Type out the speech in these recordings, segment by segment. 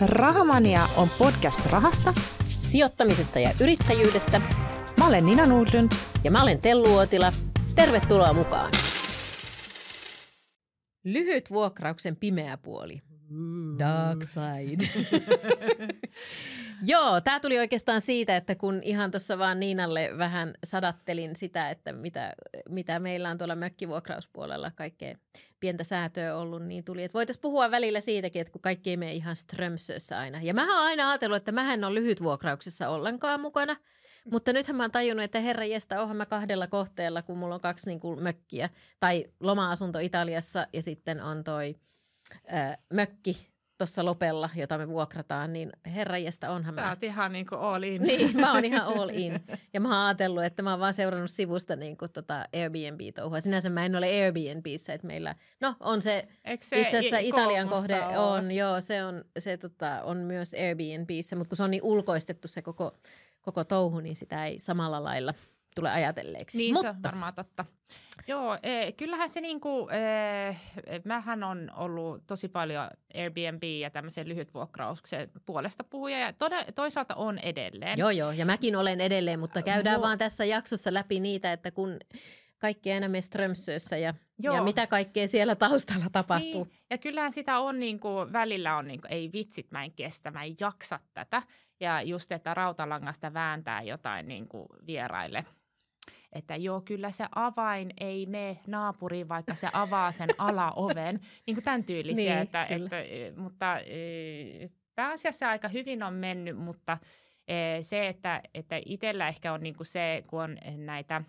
Rahamania on podcast rahasta, sijoittamisesta ja yrittäjyydestä. Mä olen Nina Nordlund. Ja mä olen Tellu Uotila. Tervetuloa mukaan. Lyhyt vuokrauksen pimeä puoli. Dark side. Joo, tämä tuli oikeastaan siitä, että kun ihan tuossa vaan Niinalle vähän sadattelin sitä, että mitä, mitä meillä on tuolla mökkivuokrauspuolella kaikkea pientä säätöä ollut, niin tuli, että voitaisiin puhua välillä siitäkin, että kun kaikki ei mene ihan Strömsössä aina. Ja mä oon aina ajatellut, että mä en ole lyhytvuokrauksessa ollenkaan mukana, mutta nythän mä oon tajunnut, että herra jesta, onhan mä kahdella kohteella, kun mulla on kaksi niin kuin, mökkiä. Tai loma-asunto Italiassa ja sitten on toi mökki tuossa Lopella, jota me vuokrataan, niin herranjesta onhan Sä mä. oot ihan niin kuin all in. Niin, mä oon ihan all in. Ja mä oon ajatellut, että mä oon vaan seurannut sivusta niin kuin tota Airbnb-touhua. Sinänsä mä en ole Airbnbissä, että meillä, no on se, Eikö se itse asiassa i- Italian kohde ole? on, joo, se on, se tota, on myös Airbnbissä, mutta kun se on niin ulkoistettu se koko, koko touhu, niin sitä ei samalla lailla tule ajatelleeksi. Niin mutta, se on varmaan totta. Joo, eh, kyllähän se niinku, eh, mähän on ollut tosi paljon Airbnb ja tämmöisen lyhytvuokrauksen puolesta puhuja ja tode, toisaalta on edelleen. Joo, joo, ja mäkin olen edelleen, mutta käydään Mu- vaan tässä jaksossa läpi niitä, että kun kaikki aina me Strömsössä ja, ja mitä kaikkea siellä taustalla tapahtuu. Niin, ja kyllähän sitä on niin kuin, välillä on niin kuin, ei vitsit, mä en kestä, mä en jaksa tätä. Ja just, että rautalangasta vääntää jotain niin kuin vieraille. Että joo, kyllä se avain ei mene naapuriin, vaikka se avaa sen alaoven. Niin kuin tämän tyylisiä. Niin, että, kyllä. että, eh, mutta eh, pääasiassa aika hyvin on mennyt, mutta eh, se, että, että itsellä ehkä on niin kuin se, kun on näitä,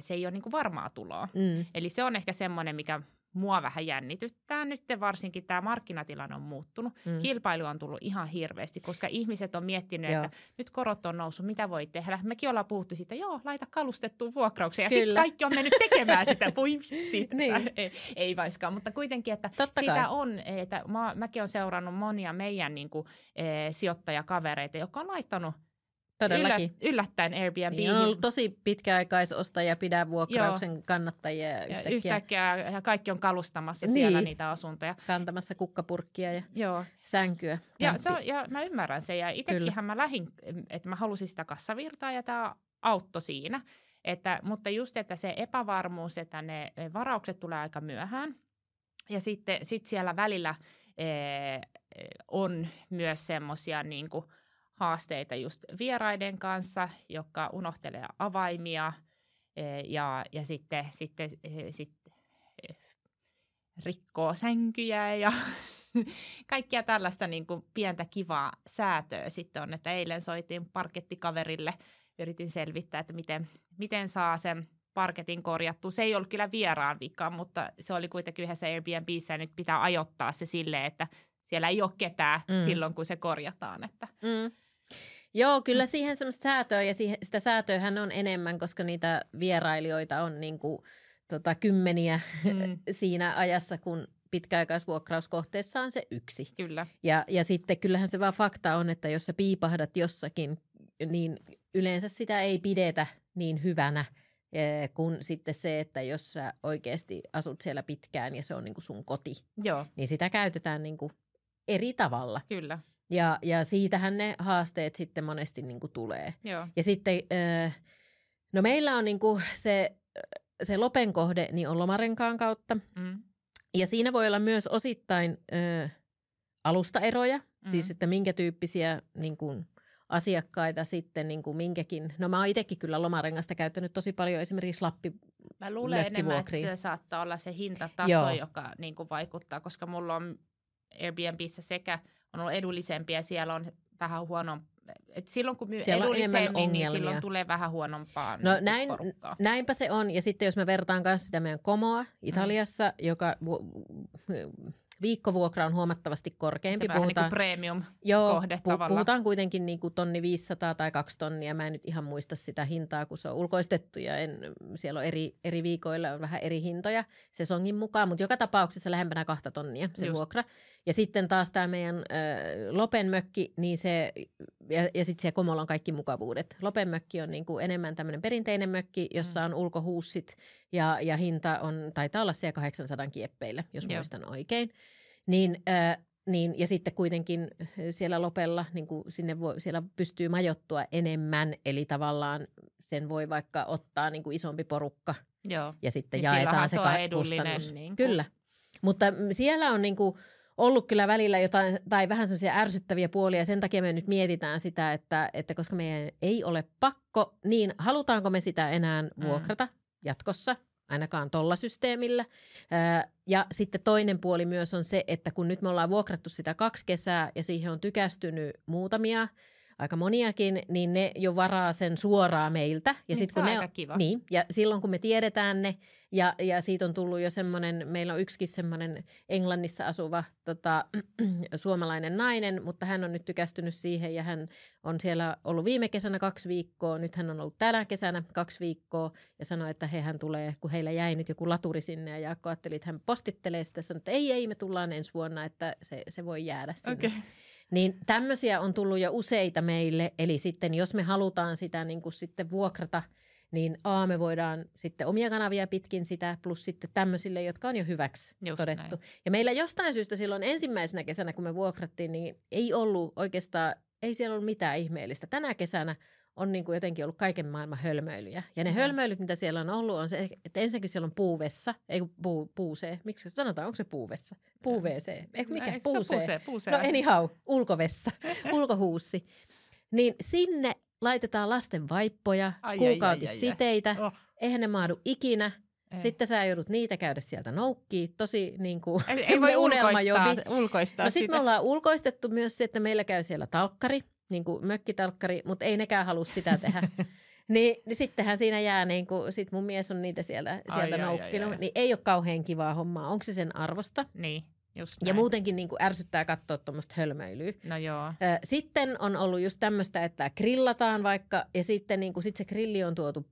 se ei ole niin kuin varmaa tuloa. Mm. Eli se on ehkä semmoinen, mikä mua vähän jännityttää. Nyt varsinkin tämä markkinatilanne on muuttunut. Mm. Kilpailu on tullut ihan hirveästi, koska ihmiset on miettinyt, Joo. että nyt korot on noussut, mitä voi tehdä. Mekin ollaan puhuttu siitä, joo, laita kalustettuun vuokraukseen. Ja sitten kaikki on mennyt tekemään sitä, voi vitsi. Niin. ei, ei vaiskaan, mutta kuitenkin, että Totta sitä kai. on, että mä, mäkin olen seurannut monia meidän niin kuin, e, sijoittajakavereita, jotka on laittanut Todellakin. yllät, yllättäen Airbnb. Niin on ollut tosi pitkäaikaisosta ja pidä vuokrauksen kannattajia ja ja yhtäkkiä, yhtäkkiä ja kaikki on kalustamassa Niin. siellä niitä asuntoja. kantamassa kukkapurkkia ja Joo, sänkyä. ja, se on, ja mä ymmärrän sen. Ja itsekinhän mä lähdin, että mä halusin sitä kassavirtaa ja tämä auttoi siinä. Että, mutta just, että se epävarmuus, että ne varaukset tulee aika myöhään. Ja sitten sit siellä välillä ee, on myös semmoisia niin haasteita just vieraiden kanssa, jotka unohtelee avaimia ee, ja, ja sitten, sitten, ee, sit, ee, rikkoo sänkyjä ja kaikkia tällaista niin kuin pientä kivaa säätöä sitten on, että eilen soitin parkettikaverille, yritin selvittää, että miten, miten saa sen parketin korjattua. Se ei ollut kyllä vieraan vika, mutta se oli kuitenkin yhdessä Airbnbissä ja nyt pitää ajoittaa se silleen, että siellä ei ole ketään mm. silloin, kun se korjataan. Että. Mm. Joo, kyllä siihen semmoista säätöä ja siihen, sitä säätöähän on enemmän, koska niitä vierailijoita on niin kuin, tota, kymmeniä Mm, siinä ajassa, kun pitkäaikaisvuokrauskohteessa on se yksi. kyllä. Ja, ja sitten kyllähän se vaan fakta on, että jos sä piipahdat jossakin, niin yleensä sitä ei pidetä niin hyvänä eh, kuin sitten se, että jos sä oikeasti asut siellä pitkään ja se on niin kuin sun koti, Joo, niin sitä käytetään niin kuin eri tavalla. kyllä. Ja, ja siitähän ne haasteet sitten monesti niin kuin tulee. Joo. Ja sitten, äh, no meillä on niin kuin se, se lopen kohde, niin on lomarenkaan kautta. Mm. Ja siinä voi olla myös osittain ö, alustaeroja, mm. siis että minkä tyyppisiä niin kuin, asiakkaita sitten niin kuin minkäkin. No mä oon itsekin kyllä lomarengasta käyttänyt tosi paljon esimerkiksi Lappi. Mä luulen enemmän, että se saattaa olla se hintataso. Joo. joka niin kuin vaikuttaa, koska mulla on Airbnbissä sekä on ollut edullisempia siellä on vähän huono. Et silloin kun myy Siellä on edullisemmin, niin ongelmia. silloin tulee vähän huonompaa No niin näin, porukkaa. näinpä se on. Ja sitten jos mä vertaan kanssa sitä meidän komoa Italiassa, mm. joka viikkovuokra on huomattavasti korkeampi. Se vähän niin kuin premium. Joo, kohde pu- puhutaan kuitenkin niin kuin tonni 500 tai kaksi tonnia. Mä en nyt ihan muista sitä hintaa, kun se on ulkoistettu ja en, siellä on eri, eri viikoilla on vähän eri hintoja sesongin mukaan, mutta joka tapauksessa lähempänä kahta tonnia se Just. vuokra. Ja sitten taas tämä meidän äh, Lopen mökki, niin se, ja, ja sitten siellä Komolla on kaikki mukavuudet. Lopen mökki on niin kuin enemmän tämmöinen perinteinen mökki, jossa Mm. on ulkohuussit ja, ja hinta on, taitaa olla siellä 800 kieppeillä, jos Joo. muistan oikein. Niin äh, niin, ja sitten kuitenkin siellä lopella niin kuin sinne voi, siellä pystyy majottua enemmän, eli tavallaan sen voi vaikka ottaa niin kuin isompi porukka Joo. ja sitten Niin jaetaan se, kustannus. niin kuin- Kyllä, mutta siellä on niin kuin ollut kyllä välillä jotain, tai vähän semmoisia ärsyttäviä puolia, ja sen takia me nyt mietitään sitä, että, että koska meidän ei ole pakko, niin halutaanko me sitä enää vuokrata jatkossa, ainakaan tolla systeemillä. Ja sitten toinen puoli myös on se, että kun nyt me ollaan vuokrattu sitä kaksi kesää ja siihen on tykästynyt muutamia, aika moniakin, niin ne jo varaa sen suoraan meiltä. Ja Niin sit, se kun on ne aika kiva. Niin, ja silloin kun me tiedetään ne, ja, ja siitä on tullut jo semmoinen, meillä on yksikin semmoinen Englannissa asuva tota, suomalainen nainen, mutta hän on nyt tykästynyt siihen ja hän on siellä ollut viime kesänä kaksi viikkoa, nyt hän on ollut tänä kesänä kaksi viikkoa ja sanoi, että he hän tulee, kun heillä jäi nyt joku laturi sinne ja Jaakko ajatteli, että hän postittelee sitä, sanoi, että ei, ei, me tullaan ensi vuonna, että se, se voi jäädä sinne. Okei. Niin tämmöisiä on tullut jo useita meille, eli sitten jos me halutaan sitä niin kuin sitten vuokrata, niin A, me voidaan sitten omia kanavia pitkin sitä, plus sitten tämmöisille, jotka on jo hyväksi Just todettu. näin. Ja meillä jostain syystä silloin ensimmäisenä kesänä, kun me vuokrattiin, niin ei ollut oikeastaan, ei siellä ollut mitään ihmeellistä. Tänä kesänä on niin kuin jotenkin ollut kaiken maailman hölmöilyjä. Ja ne Joo. hölmöilyt, mitä siellä on ollut, on se, että ensinnäkin siellä on puuvessa, ei puu, puusee. Miksi sanotaan, onko se puuvessa? Puu-WC. Ei, mikä? On Puusee. puusee, puusee. No anyhow, ulkovessa, ulkohuussi. Niin sinne laitetaan lasten vaippoja, Ai, ai, ai, kuukautissiteitä. Oh, Eihän ne maadu ikinä. ei. Sitten sä joudut niitä käydä sieltä noukkii. Tosi niin kuin, ei, ei voi ulkoistaa, unelmajobi. ulkoistaa No sitten sitä. me ollaan ulkoistettu myös se, että meillä käy siellä talkkari, niin kuin mökkitalkkari, mutta ei nekään halua sitä tehdä. niin, niin sittenhän siinä jää, niin kuin, sit mun mies on niitä siellä, Ai, sieltä ai, ai, noukkinut, ai. niin ei ole kauhean kivaa hommaa. Onko se sen arvosta? Niin, just Ja muutenkin niin kuin ärsyttää katsoa tuommoista hölmöilyä. No joo. Sitten on ollut just tämmöistä, että grillataan vaikka, ja sitten niin kuin, sit se grilli on tuotu,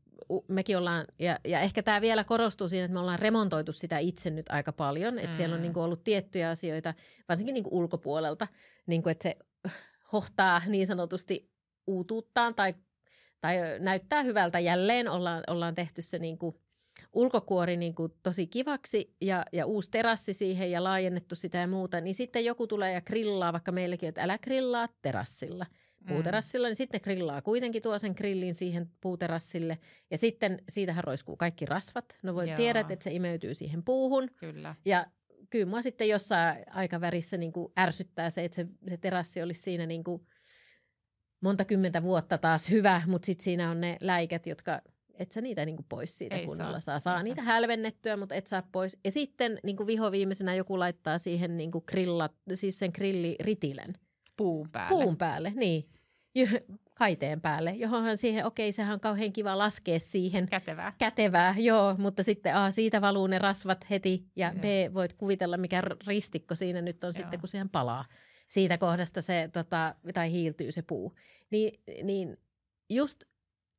mekin ollaan, ja, ja ehkä tämä vielä korostuu siinä, että me ollaan remontoitu sitä itse nyt aika paljon, että siellä on Mm. niin kuin ollut tiettyjä asioita, varsinkin niin kuin ulkopuolelta, niin kuin, että se hohtaa niin sanotusti uutuuttaan tai, tai näyttää hyvältä. Jälleen, ollaan, ollaan tehty se niin kuin ulkokuori niin kuin tosi kivaksi ja, ja uusi terassi siihen ja laajennettu sitä ja muuta, niin sitten joku tulee ja grillaa, vaikka meilläkin, että älä grillaa terassilla, puuterassilla, niin sitten grillaa kuitenkin tuo sen grillin siihen puuterassille. Ja sitten siitähän roiskuu kaikki rasvat. No voi tiedät, että se imeytyy siihen puuhun. Mm, Kyllä. ja kyllä mua sitten jossain aikavärissä niin kuin ärsyttää se, että se, se terassi olisi siinä niin kuin monta kymmentä vuotta taas hyvä, mutta sitten siinä on ne läikät, jotka et sä niitä niin kuin pois siitä Ei kunnolla saa, saa. Saa niitä hälvennettyä, mutta et saa pois. Ja sitten niin kuin vihoviimeisenä joku laittaa siihen niin kuin grillat, siis sen grilliritilän Puun päälle. puun päälle, niin, kaiteen päälle, johonhan siihen, okei, sehän on kauhean kiva laskea siihen Kätevää. kätevää, joo, mutta sitten A, siitä valuu ne rasvat heti ja Joo. B, voit kuvitella mikä ristikko siinä nyt on Joo. sitten, kun siihen palaa. Siitä kohdasta se, tota, tai hiiltyy se puu. Niin, niin just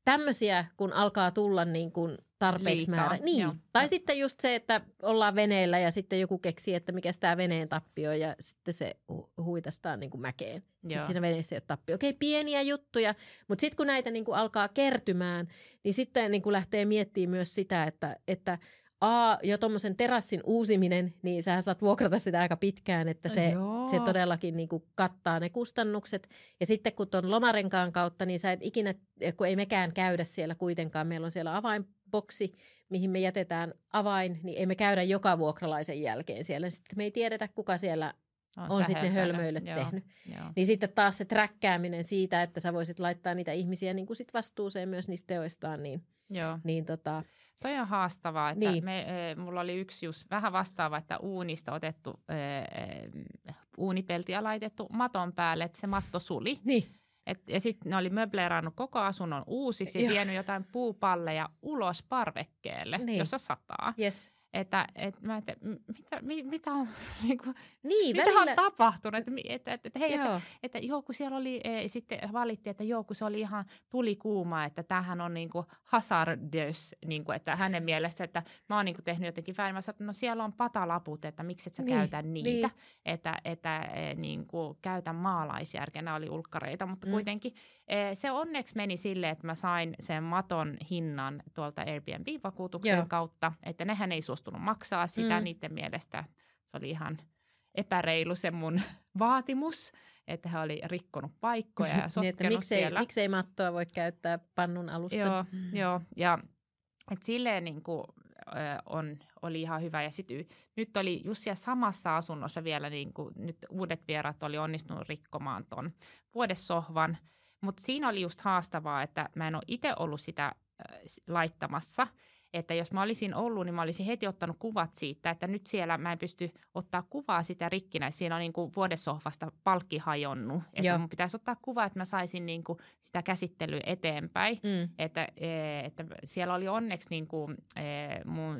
tämmöisiä, kun alkaa tulla niin kuin tarpeeksi Liikaa, määrä. Niin. joo. Tai Joo. sitten just se, että ollaan veneellä ja sitten joku keksii, että mikä tämä veneen tappio ja sitten se hu- huitastaa niin kuin mäkeen. Sitten Joo. siinä veneessä ei ole tappio. Okei, pieniä juttuja, mutta sitten kun näitä niin kuin alkaa kertymään, niin sitten niin kuin lähtee miettimään myös sitä, että, että A, jo tuommoisen terassin uusiminen, niin sähän saat vuokrata sitä aika pitkään, että se, Joo. se todellakin niin kuin kattaa ne kustannukset. Ja sitten kun tuon lomarenkaan kautta, niin sä et ikinä, kun ei mekään käydä siellä kuitenkaan, meillä on siellä avainboksi, mihin me jätetään avain, niin ei me käydä joka vuokralaisen jälkeen siellä. Sitten me ei tiedetä, kuka siellä on sitten ne säheltänyt. hölmöilet Joo, tehnyt. Joo. Niin sitten taas se träkkääminen siitä, että sä voisit laittaa niitä ihmisiä niin kuin sit vastuuseen myös niistä teoistaan, niin, Joo. niin tota, Toi on haastavaa, että Niin. niin. me, e, mulla oli yksi just vähän vastaava, että uunista otettu e, e, uunipeltiä laitettu maton päälle, että se matto suli. niin. Et, ja sitten ne oli möbleerannut koko asunnon uusiksi ja vienyt jotain puupalleja ulos parvekkeelle, niin. jossa sataa. Yes. Että et mä että mitä, mi, mitä on, niinku, Niin, mitä välillä, on tapahtunut? Että, että, että, että, hei, että, joo, että joo, kun siellä oli, e, sitten valittiin, että joo, kun se oli ihan tulikuuma, että tämähän on niinku hazardous, niinku, että hänen mielestä, että mä oon niinku tehnyt jotenkin väärin. Mä sanoin, että no siellä on patalaput, että miksi et sä Niin, käytä niitä, niin. että, että e, niinku, käytä maalaisjärkeä. Nämä oli ulkkareita, mutta Mm. kuitenkin e, se onneksi meni silleen, että mä sain sen maton hinnan tuolta Airbnb-vakuutuksen Joo. kautta, että nehän ei suostunut maksaa sitä Mm. niiden mielestä. Se oli ihan epäreilu se mun vaatimus, että he oli rikkonut paikkoja ja sotkenut niin, että miksei, siellä. miksei mattoa voi käyttää pannun alusta? Joo, mm. joo ja et silleen niin kuin, on, oli ihan hyvä. Ja sit, nyt oli just siellä samassa asunnossa vielä, niin kuin, nyt uudet vierat oli onnistunut rikkomaan ton vuodessohvan. Mutta siinä oli just haastavaa, että mä en ole itse ollut sitä laittamassa – että jos mä olisin ollut, niin mä olisin heti ottanut kuvat siitä, että nyt siellä mä en pysty ottaa kuvaa sitä rikkinä. Siinä on niin kuin vuodessohvasta palkki hajonnut. Että Joo. mun pitäisi ottaa kuva, että mä saisin niin kuin sitä käsittelyä eteenpäin. Mm. Että, e, että siellä oli onneksi niin kuin e, mun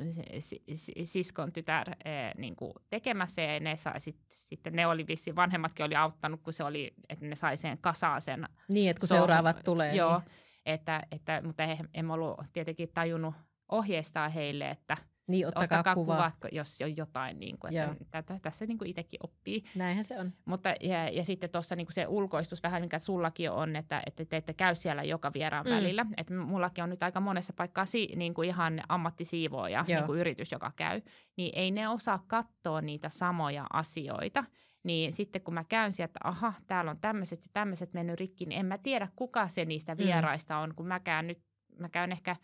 siskon tytär e, niin kuin tekemässä ja ne sai sit, sitten ne oli vissi, vanhemmatkin oli auttanut, kun se oli, että ne sai sen kasaan sen. Niin, että kun sohvan. seuraavat tulee. Joo. Niin. Että, että, mutta emme ollut tietenkin tajunnut ohjeistaa heille, että niin, ottakaa, ottakaa kuva. kuvat, jos on jotain, niin kuin, että tätä, tässä niin kuin itsekin oppii. Näinhän se on. Mutta, ja, ja sitten tuossa niin se ulkoistus vähän, mikä sullakin on, että, että te ette käy siellä joka vieraan mm. välillä. Että mullakin on nyt aika monessa paikkaa si, niin kuin ihan ammattisiivooja, niin kuin yritys, joka käy. Niin ei ne osaa katsoa niitä samoja asioita. Niin sitten kun mä käyn sieltä, että aha, täällä on tämmöiset ja tämmöiset mennyt rikki, niin en mä tiedä, kuka se niistä mm. vieraista on, kun mä käyn nyt mä käyn ehkä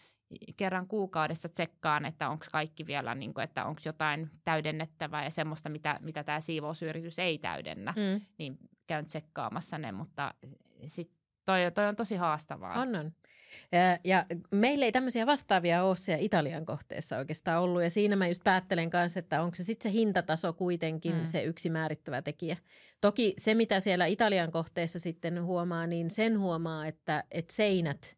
kerran kuukaudessa tsekkaan, että onko kaikki vielä, niin kuin, että onko jotain täydennettävää ja semmoista, mitä, mitä tämä siivousyritys ei täydennä, mm. niin käyn tsekkaamassa ne, mutta sit toi, toi on tosi haastavaa. On, on. Ja, ja meillä ei tämmöisiä vastaavia ole siellä Italian kohteessa oikeastaan ollut ja siinä mä just päättelen kanssa, että onko se sitten se hintataso kuitenkin mm. se yksi määrittävä tekijä. Toki se, mitä siellä Italian kohteessa sitten huomaa, niin sen huomaa, että, että seinät –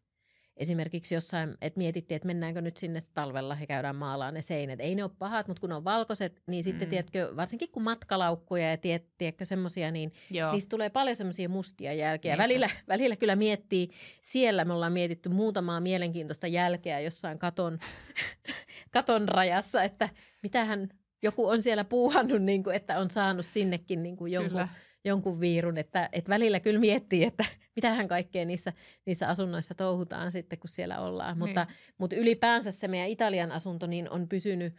esimerkiksi jossain, että mietittiin, että mennäänkö nyt sinne talvella ja käydään maalaan ne seinät. Ei ne ole pahat, mutta kun on valkoiset, niin sitten mm. tiedätkö, varsinkin kun matkalaukkuja ja tiedät, tiedätkö semmoisia, niin Joo. niistä tulee paljon semmoisia mustia jälkeä. Välillä, välillä kyllä miettii, siellä me ollaan mietitty muutamaa mielenkiintoista jälkeä jossain katon, katon rajassa, että mitähän joku on siellä puuhannut, niin kuin, että on saanut sinnekin niin kuin jonkun, jonkun viirun. Että, että välillä kyllä miettii, että mitähän kaikkea niissä, niissä asunnoissa touhutaan sitten, kun siellä ollaan. Niin. Mutta, mutta ylipäänsä se meidän Italian asunto niin on pysynyt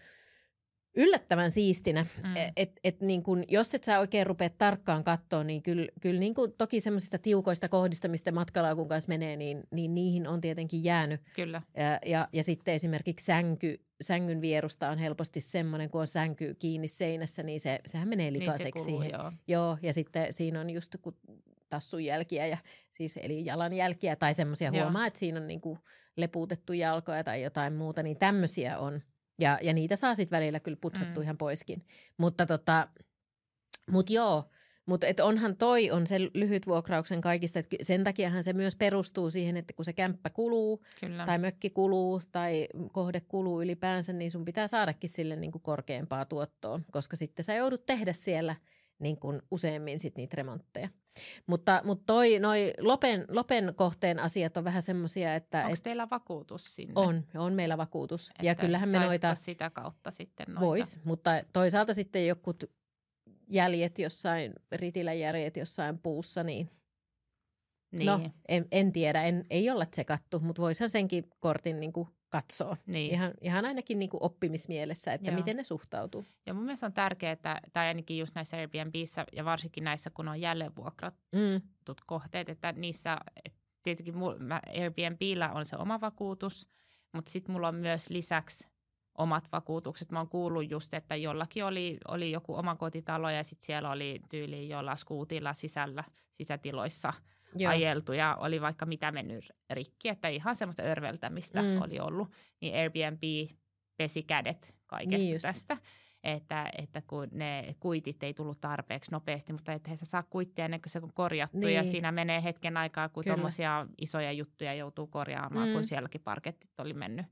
yllättävän siistinä. Mm. E, et, et niin kun, jos et sä oikein rupea tarkkaan katsoa, niin kyllä, kyllä niin kun, toki semmoisista tiukoista kohdista, mistä matkalaukun kanssa menee, niin, niin niihin on tietenkin jäänyt. Kyllä. Ja, ja, ja sitten esimerkiksi sänky, sängyn vierusta on helposti semmoinen, kun on sänky kiinni seinässä, niin se, sehän menee likaiseksi niin se kuluu, siihen. Joo. joo. ja sitten siinä on just kun tassun jälkiä ja siis eli jalanjälkiä tai semmoisia huomaa, että siinä on niin kuin lepuutettu jalkoja tai jotain muuta, niin tämmöisiä on. Ja, ja niitä saa sitten välillä kyllä putsattu mm. ihan poiskin. Mutta tota, mut joo, mutta et onhan toi on se lyhyt vuokrauksen kaikista, että sen takiahan se myös perustuu siihen, että kun se kämppä kuluu Kyllä. tai mökki kuluu tai kohde kuluu ylipäänsä, niin sun pitää saadakin sille niin kuin korkeampaa tuottoa, koska sitten sä joudut tehdä siellä niin kuin useammin sit niitä remontteja. Mutta, mutta toi, noi Lopen, Lopen kohteen asiat on vähän semmoisia, että... Onko teillä vakuutus sinne? On, on meillä vakuutus. Että ja kyllähän me noita... sitä kautta sitten noita? Vois, mutta toisaalta sitten jokut jäljet jossain, ritiläjärjet jossain puussa, niin niin. No, en, en tiedä, en, ei olla tsekattu, mutta voisihan senkin kortin niin kuin katsoa. Niin. Ihan, ihan ainakin niin kuin oppimismielessä, että Joo. miten ne suhtautuu. Ja mun mielestä on tärkeää, että, tai ainakin just näissä Airbnbissä ja varsinkin näissä, kun on jälleen vuokratut mm. kohteet, että niissä, et tietenkin mä Airbnbillä on se oma vakuutus, mutta sitten mulla on myös lisäksi omat vakuutukset. Mä oon kuullut just, että jollakin oli, oli joku oma kotitalo ja sitten siellä oli tyyli jolla skuutilla sisällä, sisätiloissa – Joo. ajeltu ja oli vaikka mitä mennyt rikki, että ihan semmoista örveltämistä mm. oli ollut, niin Airbnb pesi kädet kaikesta niin tästä. Että, että kun ne kuitit ei tullut tarpeeksi nopeasti, mutta että he saa kuittia ennen kuin se on korjattu niin. ja siinä menee hetken aikaa, kun tuommoisia isoja juttuja joutuu korjaamaan, mm. kun sielläkin parkettit oli mennyt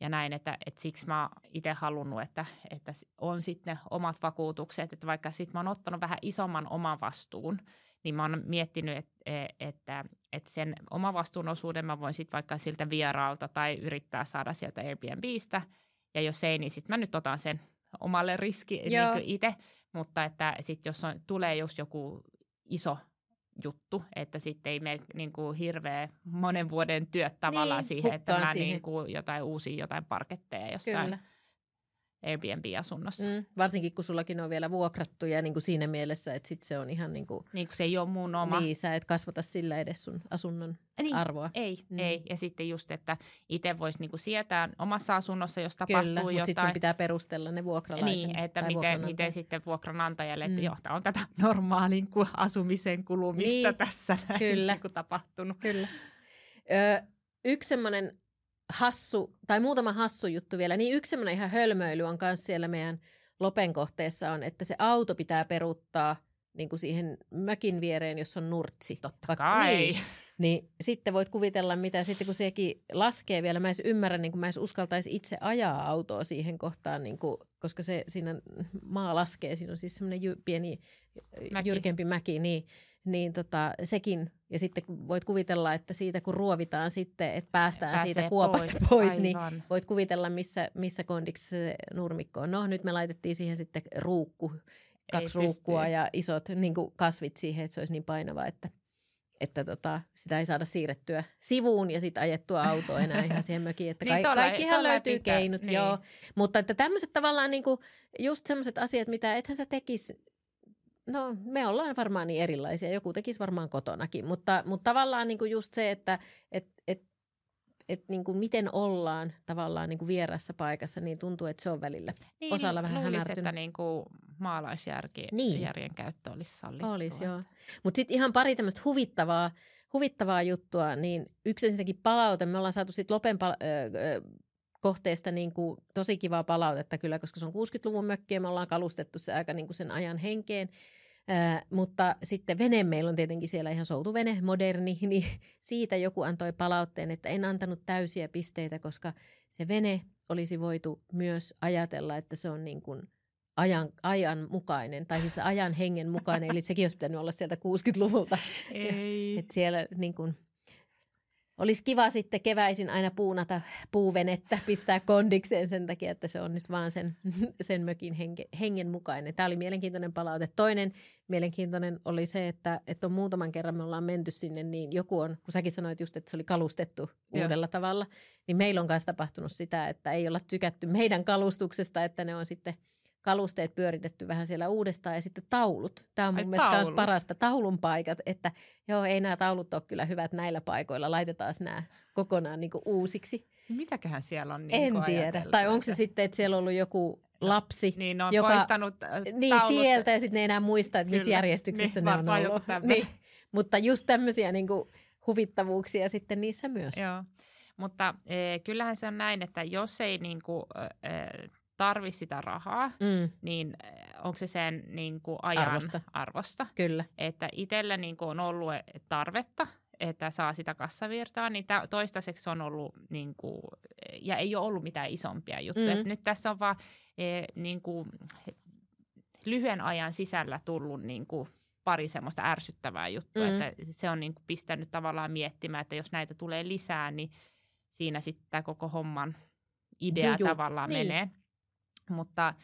ja näin, että, että siksi mä itse halunnut, että, että on sitten ne omat vakuutukset, että vaikka sitten mä oon ottanut vähän isomman oman vastuun, niin mä oon miettinyt, että, e, että, että sen omavastuunosuuden mä voin sitten vaikka siltä vieraalta tai yrittää saada sieltä Airbnbistä. Ja jos ei, niin sitten mä nyt otan sen omalle riski niin itse. Mutta että sitten jos on, tulee just joku iso juttu, että sitten ei mene niin kuin hirveä monen vuoden työt tavallaan niin, siihen, että mä siihen. Niin kuin jotain uusia jotain parketteja jossain. Kyllä. Airbnb-asunnossa. Mm. Varsinkin kun sullakin on vielä vuokrattuja niin kuin siinä mielessä, että sit se on ihan niin kuin... Niin kuin se ei ole mun oma. Niin, sä et kasvata sillä edes sun asunnon niin, arvoa. Ei, mm. ei. Ja sitten just, että itse voisi niin kuin sietää omassa asunnossa, jos tapahtuu Kyllä, jotain. mutta sitten pitää perustella ne vuokralaisen Niin, että miten, miten sitten vuokranantajalle, että mm. joo, on tätä normaalin kuin asumisen kulumista niin, tässä näin, Kyllä. Niin kuin tapahtunut. Kyllä. Ö, yksi semmoinen hassu, tai muutama hassu juttu vielä, niin yksi semmoinen ihan hölmöily on myös siellä meidän Lopen kohteessa on, että se auto pitää peruuttaa niin kuin siihen mökin viereen, jos on nurtsi. Totta Vaikka, kai. Niin, niin sitten voit kuvitella, mitä sitten kun sekin laskee vielä. Mä en ymmärrä, niin kuin mä en uskaltaisi itse ajaa autoa siihen kohtaan, niin kuin, koska se siinä maa laskee. Siinä on siis semmoinen jy, pieni mäki. jyrkempi mäki, niin niin tota, sekin, ja sitten voit kuvitella, että siitä kun ruovitaan sitten, että päästään Pääsee siitä kuopasta pois, pois niin voit kuvitella, missä, missä kondiksi se nurmikko on. No nyt me laitettiin siihen sitten ruukku, kaksi Ei ruukkua pysty. ja isot niin kasvit siihen, että se olisi niin painava, että, että tota, sitä ei saada siirrettyä sivuun ja sitten ajettua autoa enää ihan siihen mökiin. Että niin, ka- tolle, kaikkihan tolle löytyy pitää, keinot, niin. joo. Mutta että tämmöiset tavallaan niin kuin, just semmoiset asiat, mitä ethän sä tekisi No me ollaan varmaan niin erilaisia, joku tekisi varmaan kotonakin, mutta, mutta tavallaan niin kuin just se, että et, et, et niin kuin miten ollaan tavallaan niin kuin vierassa paikassa, niin tuntuu, että se on välillä niin, osalla vähän luulisi, hämärtynyt. että niin kuin maalaisjärjen niin. järjen käyttö olisi sallittua. Olisi, joo. Mutta sitten ihan pari tämmöistä huvittavaa, huvittavaa juttua, niin yksi ensinnäkin palaute, me ollaan saatu sitten Lopen pal- ö, kohteesta niin kuin tosi kivaa palautetta kyllä, koska se on 60-luvun mökki ja me ollaan kalustettu se aika niin kuin sen ajan henkeen. Ää, mutta sitten vene meillä on tietenkin siellä ihan soutuvene, moderni, niin siitä joku antoi palautteen, että en antanut täysiä pisteitä, koska se vene olisi voitu myös ajatella, että se on niin kuin ajan, ajan mukainen, tai siis ajan hengen mukainen, eli sekin olisi pitänyt olla sieltä 60-luvulta. Ei. Et siellä niin kuin olisi kiva sitten keväisin aina puunata puuvenettä, pistää kondikseen sen takia, että se on nyt vaan sen, sen mökin henge, hengen mukainen. Tämä oli mielenkiintoinen palaute. Toinen mielenkiintoinen oli se, että, että on muutaman kerran me ollaan menty sinne, niin joku on, kun säkin sanoit just, että se oli kalustettu Joo. uudella tavalla, niin meillä on myös tapahtunut sitä, että ei olla tykätty meidän kalustuksesta, että ne on sitten – kalusteet pyöritetty vähän siellä uudestaan ja sitten taulut. Tämä on mun Ai, mielestä taulu. myös parasta. Taulun paikat, että joo, ei nämä taulut ole kyllä hyvät näillä paikoilla. Laitetaan nämä kokonaan niin uusiksi. Mitäköhän siellä on niin En tiedä. Tai onko se sitten, että siellä on ollut joku lapsi, niin, on joka, poistanut äh, niin, tieltä ja sitten ei enää muista, että missä järjestyksessä niin, ne on ollut. Niin, mutta just tämmöisiä niin kuin huvittavuuksia sitten niissä myös. Joo. Mutta e, kyllähän se on näin, että jos ei niin kuin, e, tarvi sitä rahaa, mm. niin eh, onko se sen niin kuin ajan arvosta. arvosta. Kyllä. Että itsellä niin kuin on ollut tarvetta, että saa sitä kassavirtaa, niin toistaiseksi on ollut, niin kuin, ja ei ole ollut mitään isompia juttuja. Mm. Nyt tässä on vaan e, niin kuin, lyhyen ajan sisällä tullut niin kuin, pari semmoista ärsyttävää juttua, mm. että se on niin kuin, pistänyt tavallaan miettimään, että jos näitä tulee lisää, niin siinä sitten tämä koko homman idea Juju. tavallaan niin. menee. Mutta,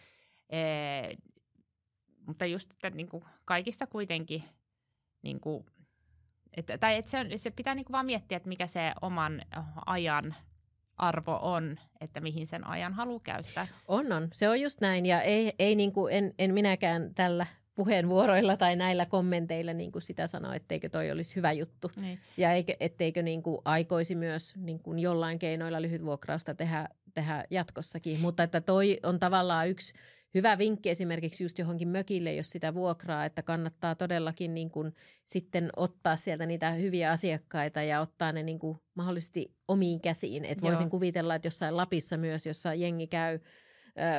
ee, mutta just, että niin kuin kaikista kuitenkin, niin kuin, että, tai että se, se pitää niin kuin vaan miettiä, että mikä se oman ajan arvo on, että mihin sen ajan haluaa käyttää. On, on. Se on just näin ja ei, ei niin kuin, en, en minäkään tällä puheenvuoroilla tai näillä kommenteilla niin kuin sitä sanoa, etteikö toi olisi hyvä juttu. Niin. Ja eikö, etteikö niin kuin aikoisi myös niin kuin jollain keinoilla lyhytvuokrausta tehdä tehdä jatkossakin. Mutta että toi on tavallaan yksi hyvä vinkki esimerkiksi just johonkin mökille, jos sitä vuokraa, että kannattaa todellakin niin kuin sitten ottaa sieltä niitä hyviä asiakkaita ja ottaa ne niin kuin mahdollisesti omiin käsiin. Että voisin kuvitella, että jossain Lapissa myös, jossa jengi käy –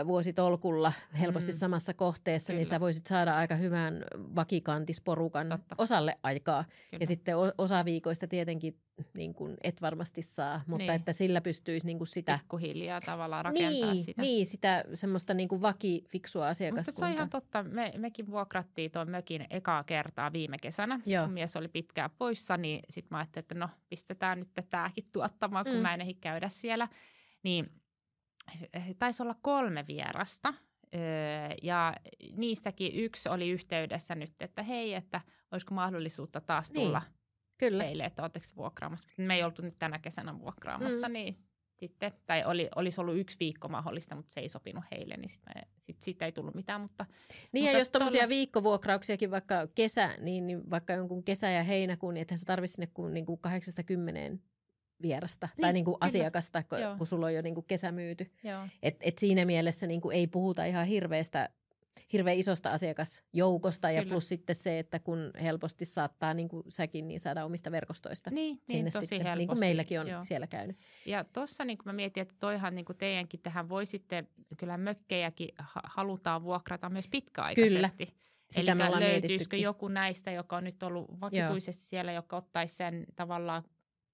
vuositolkulla helposti mm. samassa kohteessa, niin Kyllä. niin sä voisit saada aika hyvän vakikantisporukan Totta. osalle aikaa. Kyllä. Ja sitten osa viikoista tietenkin niin kuin et varmasti saa, mutta niin. että sillä pystyisi niin kuin sitä... Pikkuhiljaa tavallaan rakentaa niin, sitä. Niin, sitä semmoista niin kuin vakifiksua asiakaskuntaa. Mutta se on ihan totta. Me, mekin vuokrattiin tuon mökin ekaa kertaa viime kesänä. Joo. Kun mies oli pitkään poissa, niin sitten mä ajattelin, että no pistetään nyt tämäkin tuottamaan, kun mm. mä en ehdi käydä siellä. Niin taisi olla kolme vierasta ja niistäkin yksi oli yhteydessä nyt, että hei, että olisiko mahdollisuutta taas niin, tulla niin, kyllä. teille, että oletteko vuokraamassa. Me ei oltu nyt tänä kesänä vuokraamassa, mm. niin sitten, tai oli, olisi ollut yksi viikko mahdollista, mutta se ei sopinut heille, niin sitten sit, sit ei tullut mitään. Mutta, niin mutta ja jos tuommoisia tuolla... viikkovuokrauksiakin vaikka kesä, niin, niin vaikka jonkun kesä- ja heinäkuun, niin ethän se tarvitse sinne kuin, niin kuin 80 vierasta niin, tai niin kuin asiakasta, kun, kun sulla on jo niin kuin kesä myyty. Et, et siinä mielessä niin kuin ei puhuta ihan hirveästä hirveän isosta asiakasjoukosta ja Kyllä. plus sitten se, että kun helposti saattaa, niin kuin säkin, niin saada omista verkostoista niin, sinne niin, tosi sitten, helposti. niin kuin meilläkin on Joo. siellä käynyt. Ja tuossa niin mä mietin, että toihan niin kuin teidänkin tähän voi sitten, kyllä mökkejäkin halutaan vuokrata myös pitkäaikaisesti. Kyllä. Sitä Eli löytyisikö joku näistä, joka on nyt ollut vakituisesti Joo. siellä, joka ottaisi sen tavallaan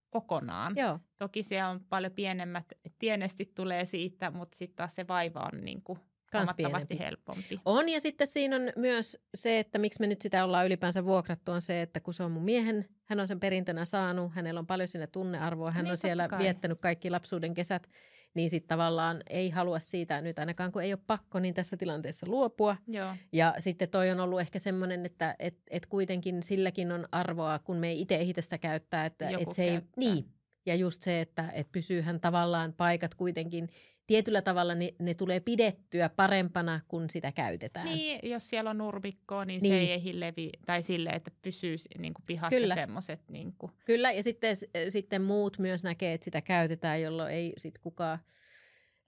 kokonaan. Joo. Toki se on paljon pienemmät, tienesti tulee siitä, mutta sitten taas se vaiva on niin kuin huomattavasti helpompi. On ja sitten siinä on myös se, että miksi me nyt sitä ollaan ylipäänsä vuokrattu on se, että kun se on mun miehen, hän on sen perintönä saanut, hänellä on paljon sinne tunnearvoa, hän niin, on siellä kai. viettänyt kaikki lapsuuden kesät, niin sitten tavallaan ei halua siitä nyt ainakaan, kun ei ole pakko, niin tässä tilanteessa luopua. Joo. Ja sitten toi on ollut ehkä semmoinen, että et, et kuitenkin silläkin on arvoa, kun me ei itse ehitä sitä käyttää. Että et se ei, niin, ja just se, että et pysyyhän tavallaan paikat kuitenkin tietyllä tavalla ne, ne tulee pidettyä parempana, kun sitä käytetään. Niin, jos siellä on nurmikkoa, niin, niin. se ei ehdi levi, tai sille, että pysyy niin kuin pihat Kyllä. ja semmoiset. Niin kuin. Kyllä, ja sitten, sitten muut myös näkee, että sitä käytetään, jolloin ei sitten kukaan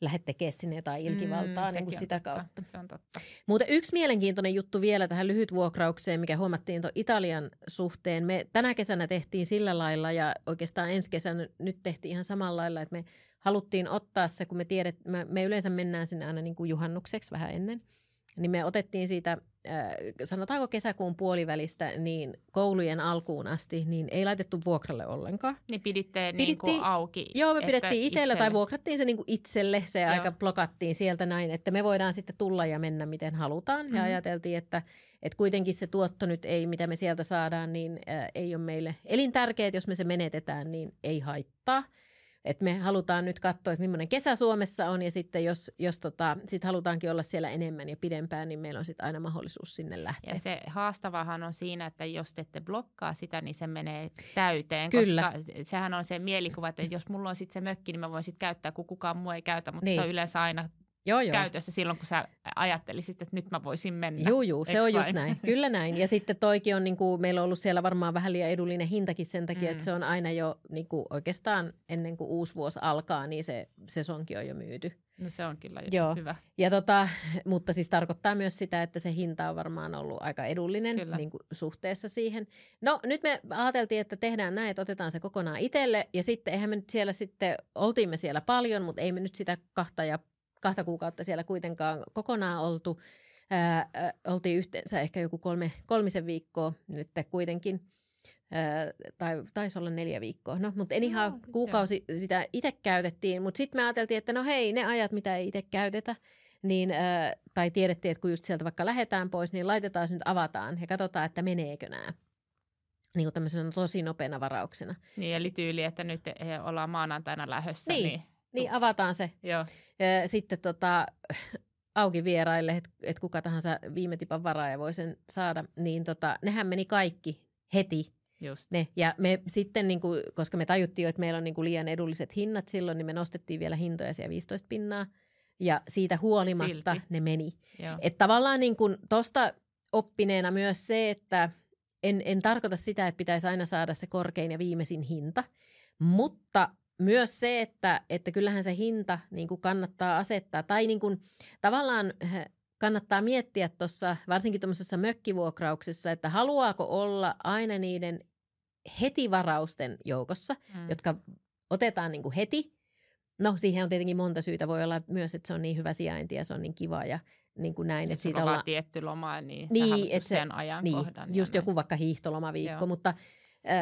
lähde tekemään sinne jotain ilkivaltaa mm, niin kuin sitä totta. kautta. Se on totta. Mutta yksi mielenkiintoinen juttu vielä tähän lyhytvuokraukseen, mikä huomattiin tuon Italian suhteen. Me tänä kesänä tehtiin sillä lailla ja oikeastaan ensi kesänä nyt tehtiin ihan samalla lailla, että me haluttiin ottaa se, kun me tiedet, me, me yleensä mennään sinne aina niin kuin juhannukseksi vähän ennen, niin me otettiin siitä, äh, sanotaanko kesäkuun puolivälistä, niin koulujen alkuun asti, niin ei laitettu vuokralle ollenkaan. Niin piditte niin kuin auki? Joo, me pidettiin itselle, itselle tai vuokrattiin se niin kuin itselle, se joo. aika blokattiin sieltä näin, että me voidaan sitten tulla ja mennä miten halutaan. Mm-hmm. Ja ajateltiin, että, että kuitenkin se tuotto nyt ei, mitä me sieltä saadaan, niin äh, ei ole meille elintärkeät, jos me se menetetään, niin ei haittaa. Et me halutaan nyt katsoa, että millainen kesä Suomessa on ja sitten jos, jos tota, sit halutaankin olla siellä enemmän ja pidempään, niin meillä on sitten aina mahdollisuus sinne lähteä. Ja se haastavahan on siinä, että jos te ette blokkaa sitä, niin se menee täyteen. Kyllä. Koska sehän on se mielikuva, että jos mulla on sitten se mökki, niin mä voin sitten käyttää, kun kukaan muu ei käytä, mutta niin. se on yleensä aina joo, joo. käytössä silloin, kun sä ajattelisit, että nyt mä voisin mennä. Joo, joo, se on vain? just näin. Kyllä näin. Ja sitten toikin on, niin kuin, meillä on ollut siellä varmaan vähän liian edullinen hintakin sen takia, mm. että se on aina jo niin kuin, oikeastaan ennen kuin uusi vuosi alkaa, niin se sesonkin on jo myyty. No se on kyllä Joo. hyvä. Ja tota, mutta siis tarkoittaa myös sitä, että se hinta on varmaan ollut aika edullinen niin kuin suhteessa siihen. No nyt me ajateltiin, että tehdään näin, että otetaan se kokonaan itselle ja sitten eihän me nyt siellä sitten, oltiin me siellä paljon, mutta ei me nyt sitä kahta ja kahta kuukautta siellä kuitenkaan kokonaan oltu. Ää, ää, oltiin yhteensä ehkä joku kolme, kolmisen viikkoa nyt kuitenkin. Ää, tai taisi olla neljä viikkoa. No, mutta en ihan no, kuukausi joo. sitä itse käytettiin, mutta sitten me ajateltiin, että no hei, ne ajat, mitä ei itse käytetä, niin, ää, tai tiedettiin, että kun just sieltä vaikka lähdetään pois, niin laitetaan nyt avataan ja katsotaan, että meneekö nämä niin kuin tämmöisenä tosi nopeana varauksena. Niin, eli tyyli, että nyt ollaan maanantaina lähdössä. Niin, niin niin, avataan se. Joo. Sitten tota, auki vieraille, että et kuka tahansa viime tipan varaaja voi sen saada, niin tota, nehän meni kaikki heti. Just. Ne. Ja me sitten, niin kuin, koska me tajuttiin jo, että meillä on niin kuin liian edulliset hinnat silloin, niin me nostettiin vielä hintoja siellä 15 pinnaa. Ja siitä huolimatta Silti. ne meni. Että tavallaan niin kuin tosta oppineena myös se, että en, en tarkoita sitä, että pitäisi aina saada se korkein ja viimeisin hinta, mutta myös se, että, että kyllähän se hinta niin kuin kannattaa asettaa, tai niin kuin, tavallaan eh, kannattaa miettiä tuossa, varsinkin tuommoisessa mökkivuokrauksessa, että haluaako olla aina niiden heti varausten joukossa, mm. jotka otetaan niin kuin heti. No siihen on tietenkin monta syytä. Voi olla myös, että se on niin hyvä sijainti ja se on niin kiva ja niin kuin näin. että siitä olla... tietty loma, niin, niin että sen se, ajan niin, kohdan. Just joku vaikka hiihtolomaviikko, Joo. mutta –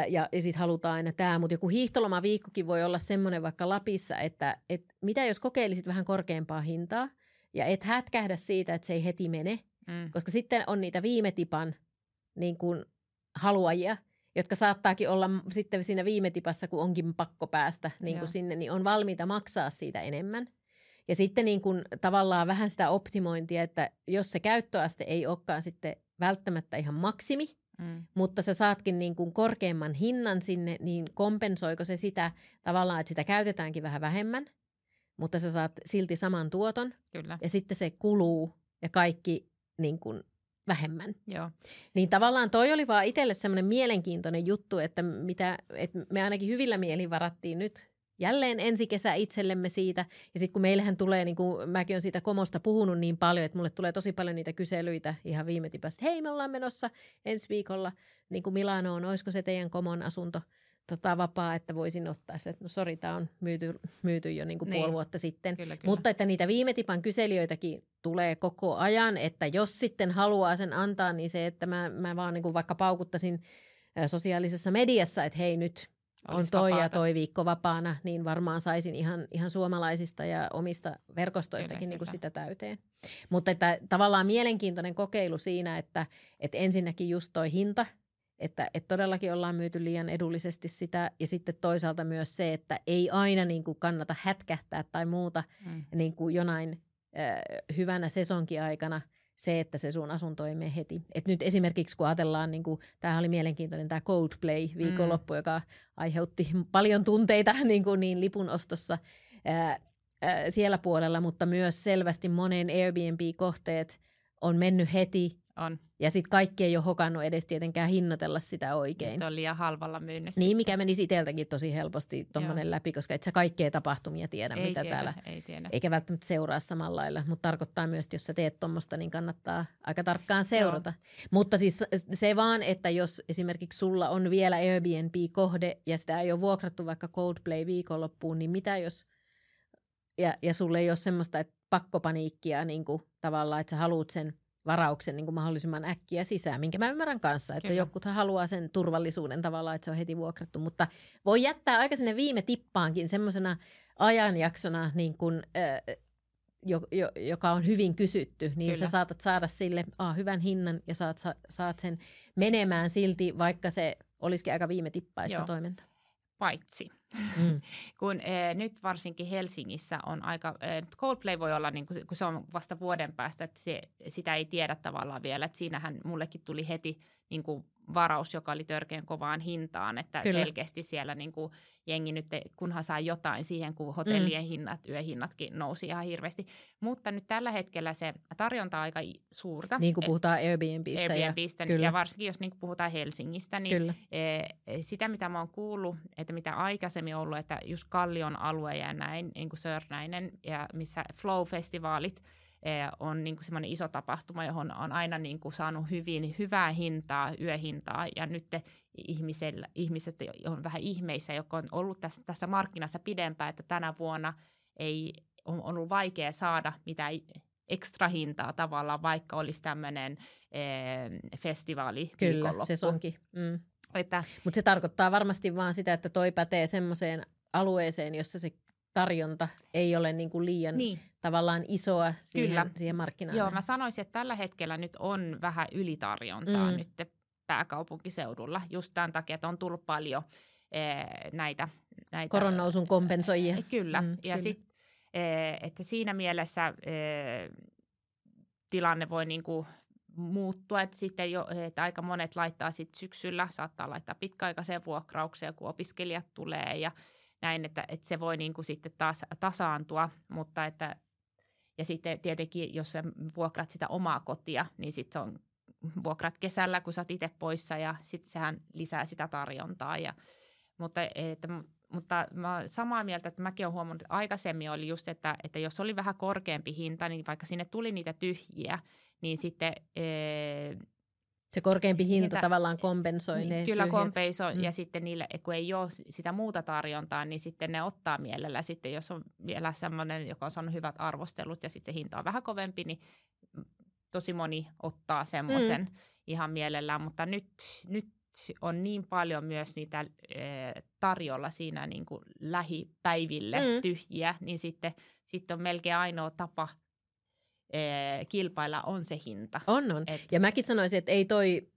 ja, ja sitten halutaan aina tämä, mutta joku hiihtolomaviikkokin voi olla semmoinen vaikka Lapissa, että et mitä jos kokeilisit vähän korkeampaa hintaa ja et hätkähdä siitä, että se ei heti mene, mm. koska sitten on niitä viime tipan niin kuin haluajia, jotka saattaakin olla sitten siinä viime tipassa, kun onkin pakko päästä niin kuin sinne, niin on valmiita maksaa siitä enemmän. Ja sitten niin kuin tavallaan vähän sitä optimointia, että jos se käyttöaste ei olekaan sitten välttämättä ihan maksimi, mm. mutta sä saatkin niin kuin korkeamman hinnan sinne, niin kompensoiko se sitä tavallaan, että sitä käytetäänkin vähän vähemmän mutta sä saat silti saman tuoton Kyllä. ja sitten se kuluu ja kaikki niin kuin vähemmän. Joo. Niin tavallaan toi oli vaan itselle semmoinen mielenkiintoinen juttu, että, mitä, että me ainakin hyvillä mielin varattiin nyt jälleen ensi kesä itsellemme siitä. Ja sitten kun meillähän tulee, niin kuin mäkin olen siitä komosta puhunut niin paljon, että mulle tulee tosi paljon niitä kyselyitä ihan viime tipasta. Hei, me ollaan menossa ensi viikolla niin kuin Milanoon, olisiko se teidän komon asunto tota, vapaa, että voisin ottaa se. No sori, tämä on myyty, myyty jo niin kuin niin. puoli vuotta sitten. Kyllä, kyllä. Mutta että niitä viime tipan kyselijöitäkin tulee koko ajan, että jos sitten haluaa sen antaa, niin se, että mä, mä vaan niin kuin vaikka paukuttasin sosiaalisessa mediassa, että hei nyt on toi vapaata. ja toi viikko vapaana, niin varmaan saisin ihan, ihan suomalaisista ja omista verkostoistakin kyllä, niin kuin kyllä. sitä täyteen. Mutta että tavallaan mielenkiintoinen kokeilu siinä, että, että ensinnäkin just toi hinta, että, että todellakin ollaan myyty liian edullisesti sitä ja sitten toisaalta myös se, että ei aina niin kuin kannata hätkähtää tai muuta mm. niin kuin jonain äh, hyvänä sesonkiaikana – se, että se sun asunto ei mene heti. Et nyt esimerkiksi kun ajatellaan, niin kuin, tämähän oli mielenkiintoinen tämä Coldplay viikonloppu, mm. joka aiheutti paljon tunteita niin, kuin niin lipun ostossa ää, ää, siellä puolella, mutta myös selvästi monen Airbnb-kohteet on mennyt heti on. Ja sitten kaikki ei ole hokannut edes tietenkään hinnoitella sitä oikein. Se on liian halvalla myynnissä. Niin, mikä menisi itseltäkin tosi helposti tuommoinen läpi, koska et sä kaikkea tapahtumia tiedä, ei mitä tiedä, täällä. Ei tiedä. Eikä välttämättä seuraa samalla lailla, mutta tarkoittaa myös, että jos sä teet tuommoista, niin kannattaa aika tarkkaan seurata. Joo. Mutta siis se vaan, että jos esimerkiksi sulla on vielä Airbnb-kohde ja sitä ei ole vuokrattu vaikka Coldplay viikonloppuun, niin mitä jos, ja, ja sulle ei ole semmoista että pakkopaniikkia niin kuin, tavallaan, että sä haluat sen – varauksen niin kuin mahdollisimman äkkiä sisään, minkä mä ymmärrän kanssa, että Kyllä. jokuthan haluaa sen turvallisuuden tavallaan, että se on heti vuokrattu, mutta voi jättää aika sinne viime tippaankin semmoisena ajanjaksona, niin kuin, äh, jo, jo, joka on hyvin kysytty, niin Kyllä. sä saatat saada sille a, hyvän hinnan ja saat, sa, saat sen menemään silti, vaikka se olisikin aika viime tippaista Joo. toimintaa. Paitsi Mm. kun e, nyt varsinkin Helsingissä on aika, e, Coldplay voi olla, niin kun, kun se on vasta vuoden päästä, että se, sitä ei tiedä tavallaan vielä, että siinähän mullekin tuli heti niin kuin varaus, joka oli törkeän kovaan hintaan, että Kyllä. selkeästi siellä niin kuin jengi nyt, kunhan saa jotain siihen, kun hotellien mm. hinnat, yöhinnatkin nousi ihan hirveästi. Mutta nyt tällä hetkellä se tarjonta on aika suurta. Niin kuin puhutaan Airbnbistä. Airbnbistä ja, ja varsinkin jos niin kuin puhutaan Helsingistä, niin Kyllä. E, sitä mitä mä oon kuullut, että mitä aikaisemmin ollut, että just Kallion alue ja näin, niin kuin Sörnäinen ja missä Flow-festivaalit – on niin semmoinen iso tapahtuma, johon on aina niin kuin saanut hyvin, hyvää hintaa, yöhintaa. Ja nyt ihmisellä, ihmiset on vähän ihmeissä, jotka on ollut tässä, tässä markkinassa pidempään, että tänä vuonna ei on ollut vaikea saada mitään ekstra hintaa tavallaan, vaikka olisi tämmöinen eh, festivaali Kyllä, sesonki. Mm. Että... Mutta se tarkoittaa varmasti vaan sitä, että toi pätee semmoiseen alueeseen, jossa se tarjonta ei ole niin kuin liian niin. tavallaan isoa siihen, Kyllä. siihen markkinaan. Joo, mä sanoisin, että tällä hetkellä nyt on vähän ylitarjontaa mm. nyt pääkaupunkiseudulla just tämän takia, että on tullut paljon ee, näitä, näitä... Koronnousun kompensoijia. Kyllä, mm, ja sitten että siinä mielessä ee, tilanne voi niin kuin muuttua, että sitten jo, että aika monet laittaa sitten syksyllä, saattaa laittaa pitkäaikaiseen vuokraukseen, kun opiskelijat tulee ja näin, että, että se voi niin kuin sitten taas tasaantua, mutta että ja sitten tietenkin, jos sä vuokrat sitä omaa kotia, niin sitten se on vuokrat kesällä, kun sä oot itse poissa ja sitten sehän lisää sitä tarjontaa. Ja, mutta, että, mutta mä samaa mieltä, että mäkin olen huomannut, että aikaisemmin oli just, että, että jos oli vähän korkeampi hinta, niin vaikka sinne tuli niitä tyhjiä, niin sitten se korkeampi hinta Hinta, tavallaan kompensoi niin, ne Kyllä kompensoi mm. ja sitten niille, kun ei ole sitä muuta tarjontaa, niin sitten ne ottaa mielellä. Sitten jos on vielä semmoinen, joka on saanut hyvät arvostelut ja sitten se hinta on vähän kovempi, niin tosi moni ottaa semmoisen mm. ihan mielellään. Mutta nyt, nyt on niin paljon myös niitä tarjolla siinä niin kuin lähipäiville mm. tyhjiä, niin sitten, sitten on melkein ainoa tapa kilpailla on se hinta. On, on. Et... Ja mäkin sanoisin, että ei toi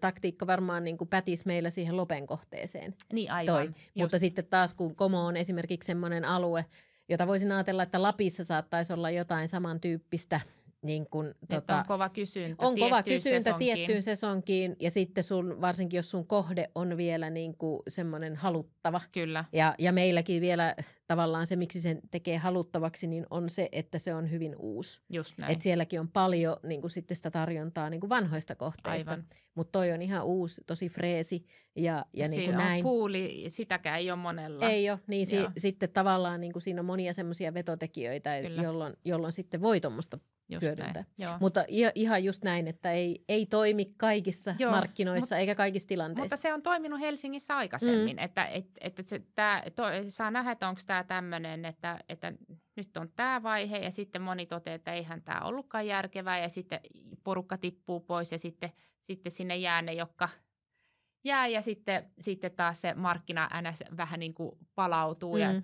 taktiikka varmaan niin kuin pätisi meillä siihen lopen kohteeseen. Niin aivan. Toi. Mutta sitten taas kun Komo on esimerkiksi semmoinen alue, jota voisin ajatella, että Lapissa saattaisi olla jotain samantyyppistä – niin kun, tota, on kova kysyntä On kova kysyntä sesonkiin. tiettyyn sesonkiin ja sitten sun, varsinkin jos sun kohde on vielä niin kuin semmoinen haluttava. Kyllä. Ja, ja meilläkin vielä tavallaan se, miksi sen tekee haluttavaksi, niin on se, että se on hyvin uusi. Just näin. Et sielläkin on paljon niin kuin sitten sitä tarjontaa niin kuin vanhoista kohteista. Mutta toi on ihan uusi, tosi freesi ja, ja niin kuin näin. puuli, sitäkään ei ole monella. Ei ole, niin si, sitten tavallaan niin kuin siinä on monia semmoisia vetotekijöitä, jolloin, jolloin sitten voi tuommoista Just hyödyntää. Mutta ihan just näin, että ei, ei toimi kaikissa joo, markkinoissa mut, eikä kaikissa tilanteissa. Mutta se on toiminut Helsingissä aikaisemmin, mm. että et, et, et se, tää, to, saa nähdä, että onko tämä tämmöinen, että, että nyt on tämä vaihe ja sitten moni toteaa, että eihän tämä ollutkaan järkevää ja sitten porukka tippuu pois ja sitten, sitten sinne jää ne, jotka – jää ja sitten, sitten taas se markkina ns. vähän niin kuin palautuu mm. ja en,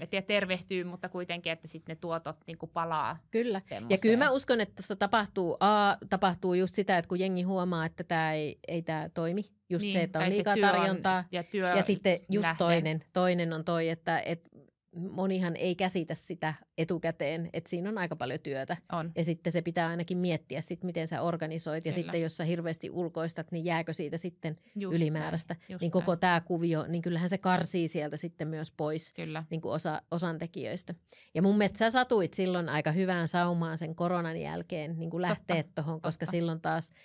en tiedä tervehtyy, mutta kuitenkin, että sitten ne tuotot niin kuin palaa. Kyllä. Semmoiseen. Ja kyllä mä uskon, että tuossa tapahtuu, A, tapahtuu just sitä, että kun jengi huomaa, että tämä ei, ei tämä toimi. Just niin, se, että on liikaa tarjontaa. On, ja, työ ja sitten just toinen, toinen on toi, että, että monihan ei käsitä sitä etukäteen, että siinä on aika paljon työtä. On. Ja sitten se pitää ainakin miettiä, sit, miten sä organisoit. Kyllä. Ja sitten jos sä hirveästi ulkoistat, niin jääkö siitä sitten just ylimääräistä. Näin, niin koko tämä kuvio, niin kyllähän se karsii sieltä sitten myös pois Kyllä. Niin kuin osa, osan tekijöistä. Ja mun mielestä sä satuit silloin aika hyvään saumaan sen koronan jälkeen niin kuin lähteä tuohon, koska silloin taas –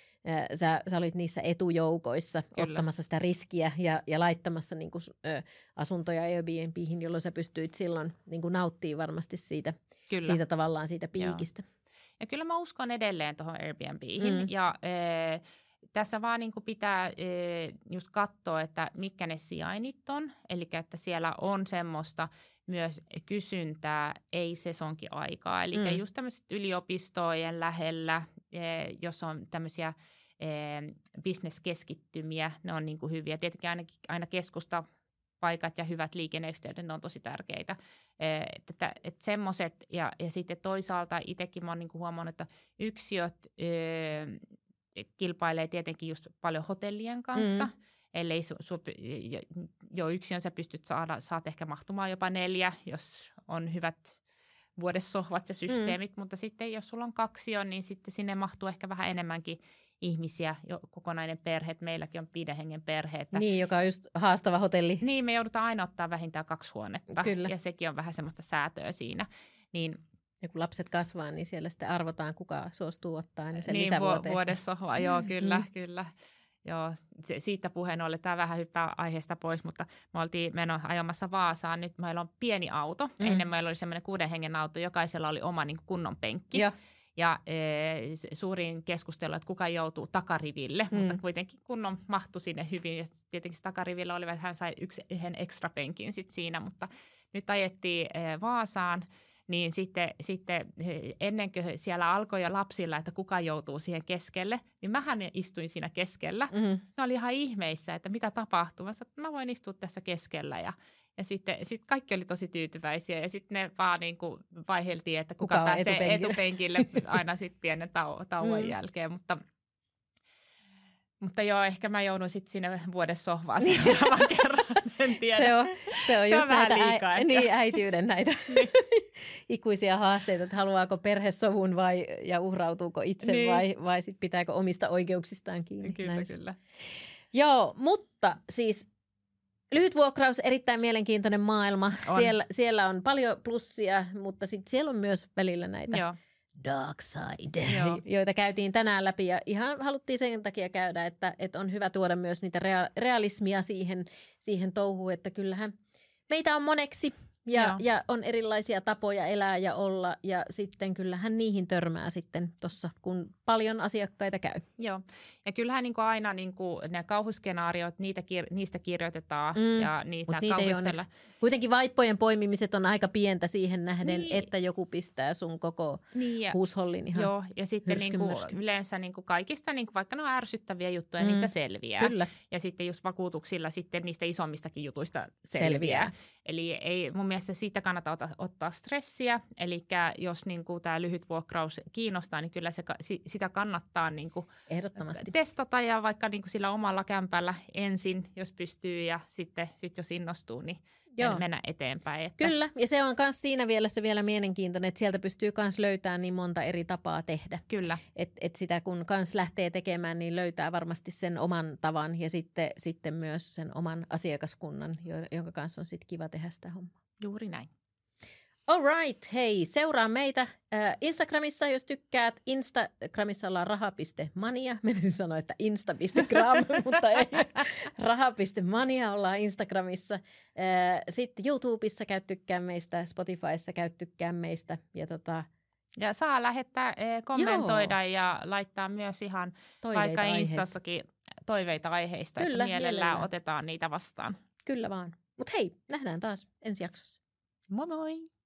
sä, sä olit niissä etujoukoissa Kyllä. ottamassa sitä riskiä ja, ja laittamassa niin kuin, ö, asuntoja Airbnbihin, jolloin sä pystyit silloin niin kuin nauttimaan varmasti siitä, kyllä. siitä tavallaan siitä piikistä. Joo. Ja kyllä mä uskon edelleen tuohon Airbnbihin mm. ja e, tässä vaan niin kuin pitää e, just katsoa, että mitkä ne sijainnit on, eli että siellä on semmoista myös kysyntää, ei sesonkin aikaa. Eli mm. just tämmöiset yliopistojen lähellä, jos on tämmöisiä e, bisneskeskittymiä, ne on niin kuin hyviä. Tietenkin aina, aina keskusta paikat ja hyvät liikenneyhteydet, ne on tosi tärkeitä. Että, että semmoiset, ja, ja sitten toisaalta itsekin mä oon niin huomannut, että yksiöt ö, kilpailee tietenkin just paljon hotellien kanssa, mm ellei su, su, jo yksi on sä pystyt saada, saat ehkä mahtumaan jopa neljä, jos on hyvät vuodessohvat ja systeemit, mm. mutta sitten jos sulla on kaksi on, niin sitten sinne mahtuu ehkä vähän enemmänkin ihmisiä, jo kokonainen perhe, meilläkin on viiden hengen perhe. Että, niin, joka on just haastava hotelli. Niin, me joudutaan aina ottaa vähintään kaksi huonetta Kyllä. ja sekin on vähän semmoista säätöä siinä. Niin, ja kun lapset kasvaa, niin siellä sitten arvotaan, kuka suostuu ottaa niin sen niin, lisävuoteen. vuodessohva, joo, kyllä, mm. kyllä. Joo, se, siitä puheen ollen, tämä vähän hyppää aiheesta pois, mutta me oltiin meno ajamassa Vaasaan. Nyt meillä on pieni auto. Mm. Ennen meillä oli semmoinen kuuden hengen auto, jokaisella oli oma niin kunnon penkki. Ja, ja e, suurin keskustelu, että kuka joutuu takariville, mm. mutta kuitenkin kunnon mahtui sinne hyvin. Ja tietenkin se takarivillä oli, että hän sai yksi, yhden ekstra penkin sit siinä, mutta nyt ajettiin e, Vaasaan – niin sitten, sitten ennen kuin siellä alkoi jo lapsilla, että kuka joutuu siihen keskelle, niin mähän istuin siinä keskellä. Mm-hmm. Ne oli ihan ihmeissä, että mitä tapahtuu. Mä sanoin, että mä voin istua tässä keskellä ja ja sitten sit kaikki oli tosi tyytyväisiä ja sitten ne vaan niin kuin vaiheltiin, että kuka, kuka pääsee etupenkille, etupenkille aina sitten pienen tau- tauon mm. jälkeen. Mutta mutta joo, ehkä mä joudun sitten sinne vuodessohvaan seuraavan kerran, en tiedä. Se on, se on se just on näitä liikaa, ä, niin, äityyden näitä niin. ikuisia haasteita, että haluaako perhesovun vai, ja uhrautuuko itse niin. vai, vai sit pitääkö omista oikeuksistaan kiinni. Kyllä, Näin. kyllä. Joo, mutta siis lyhyt vuokraus, erittäin mielenkiintoinen maailma. On. Siellä, siellä on paljon plussia, mutta sitten siellä on myös välillä näitä Joo dark side, Joo. joita käytiin tänään läpi ja ihan haluttiin sen takia käydä, että, että on hyvä tuoda myös niitä realismia siihen, siihen touhuun, että kyllähän meitä on moneksi ja, ja on erilaisia tapoja elää ja olla ja sitten kyllähän niihin törmää sitten tuossa, kun paljon asiakkaita käy. Joo, ja kyllähän niin kuin aina niin kuin ne kauhuskenaariot, niitä kir- niistä kirjoitetaan mm, ja niitä niitä kauhustella. Kuitenkin vaippojen poimimiset on aika pientä siihen nähden, niin. että joku pistää sun koko niin ja, huushollin ihan Joo, ja sitten niin kuin yleensä niin kuin kaikista, niin kuin vaikka ne on ärsyttäviä juttuja, mm, niistä selviää. Kyllä. Ja sitten just vakuutuksilla sitten niistä isommistakin jutuista selviää. selviää. Eli ei mun mielestä siitä kannata ottaa, ottaa stressiä. Eli jos niin kuin tämä lyhyt vuokraus kiinnostaa, niin kyllä se, sitä kannattaa niin kuin Ehdottomasti. testata ja vaikka niin kuin sillä omalla kämpällä ensin, jos pystyy ja sitten sit jos innostuu, niin Joo. mennä eteenpäin. Että... Kyllä, ja se on myös siinä mielessä vielä mielenkiintoinen, että sieltä pystyy myös löytämään niin monta eri tapaa tehdä. Kyllä. Et, et sitä kun kans lähtee tekemään, niin löytää varmasti sen oman tavan ja sitten, sitten myös sen oman asiakaskunnan, jonka kanssa on sitten kiva tehdä sitä hommaa. Juuri näin. All right, hei, seuraa meitä äh, Instagramissa, jos tykkäät. Instagramissa ollaan raha.mania. Menisin sanoa, että insta.gram, mutta ei. Raha.mania ollaan Instagramissa. Äh, sitten YouTubessa käy tykkää meistä, Spotifyssa käy tykkää meistä. Ja tota, ja saa lähettää, kommentoida Joo. ja laittaa myös ihan toiveita vaikka aiheista. Instassakin toiveita aiheista, Kyllä, että mielellään, mielellään otetaan niitä vastaan. Kyllä vaan. Mutta hei, nähdään taas ensi jaksossa. Moi moi!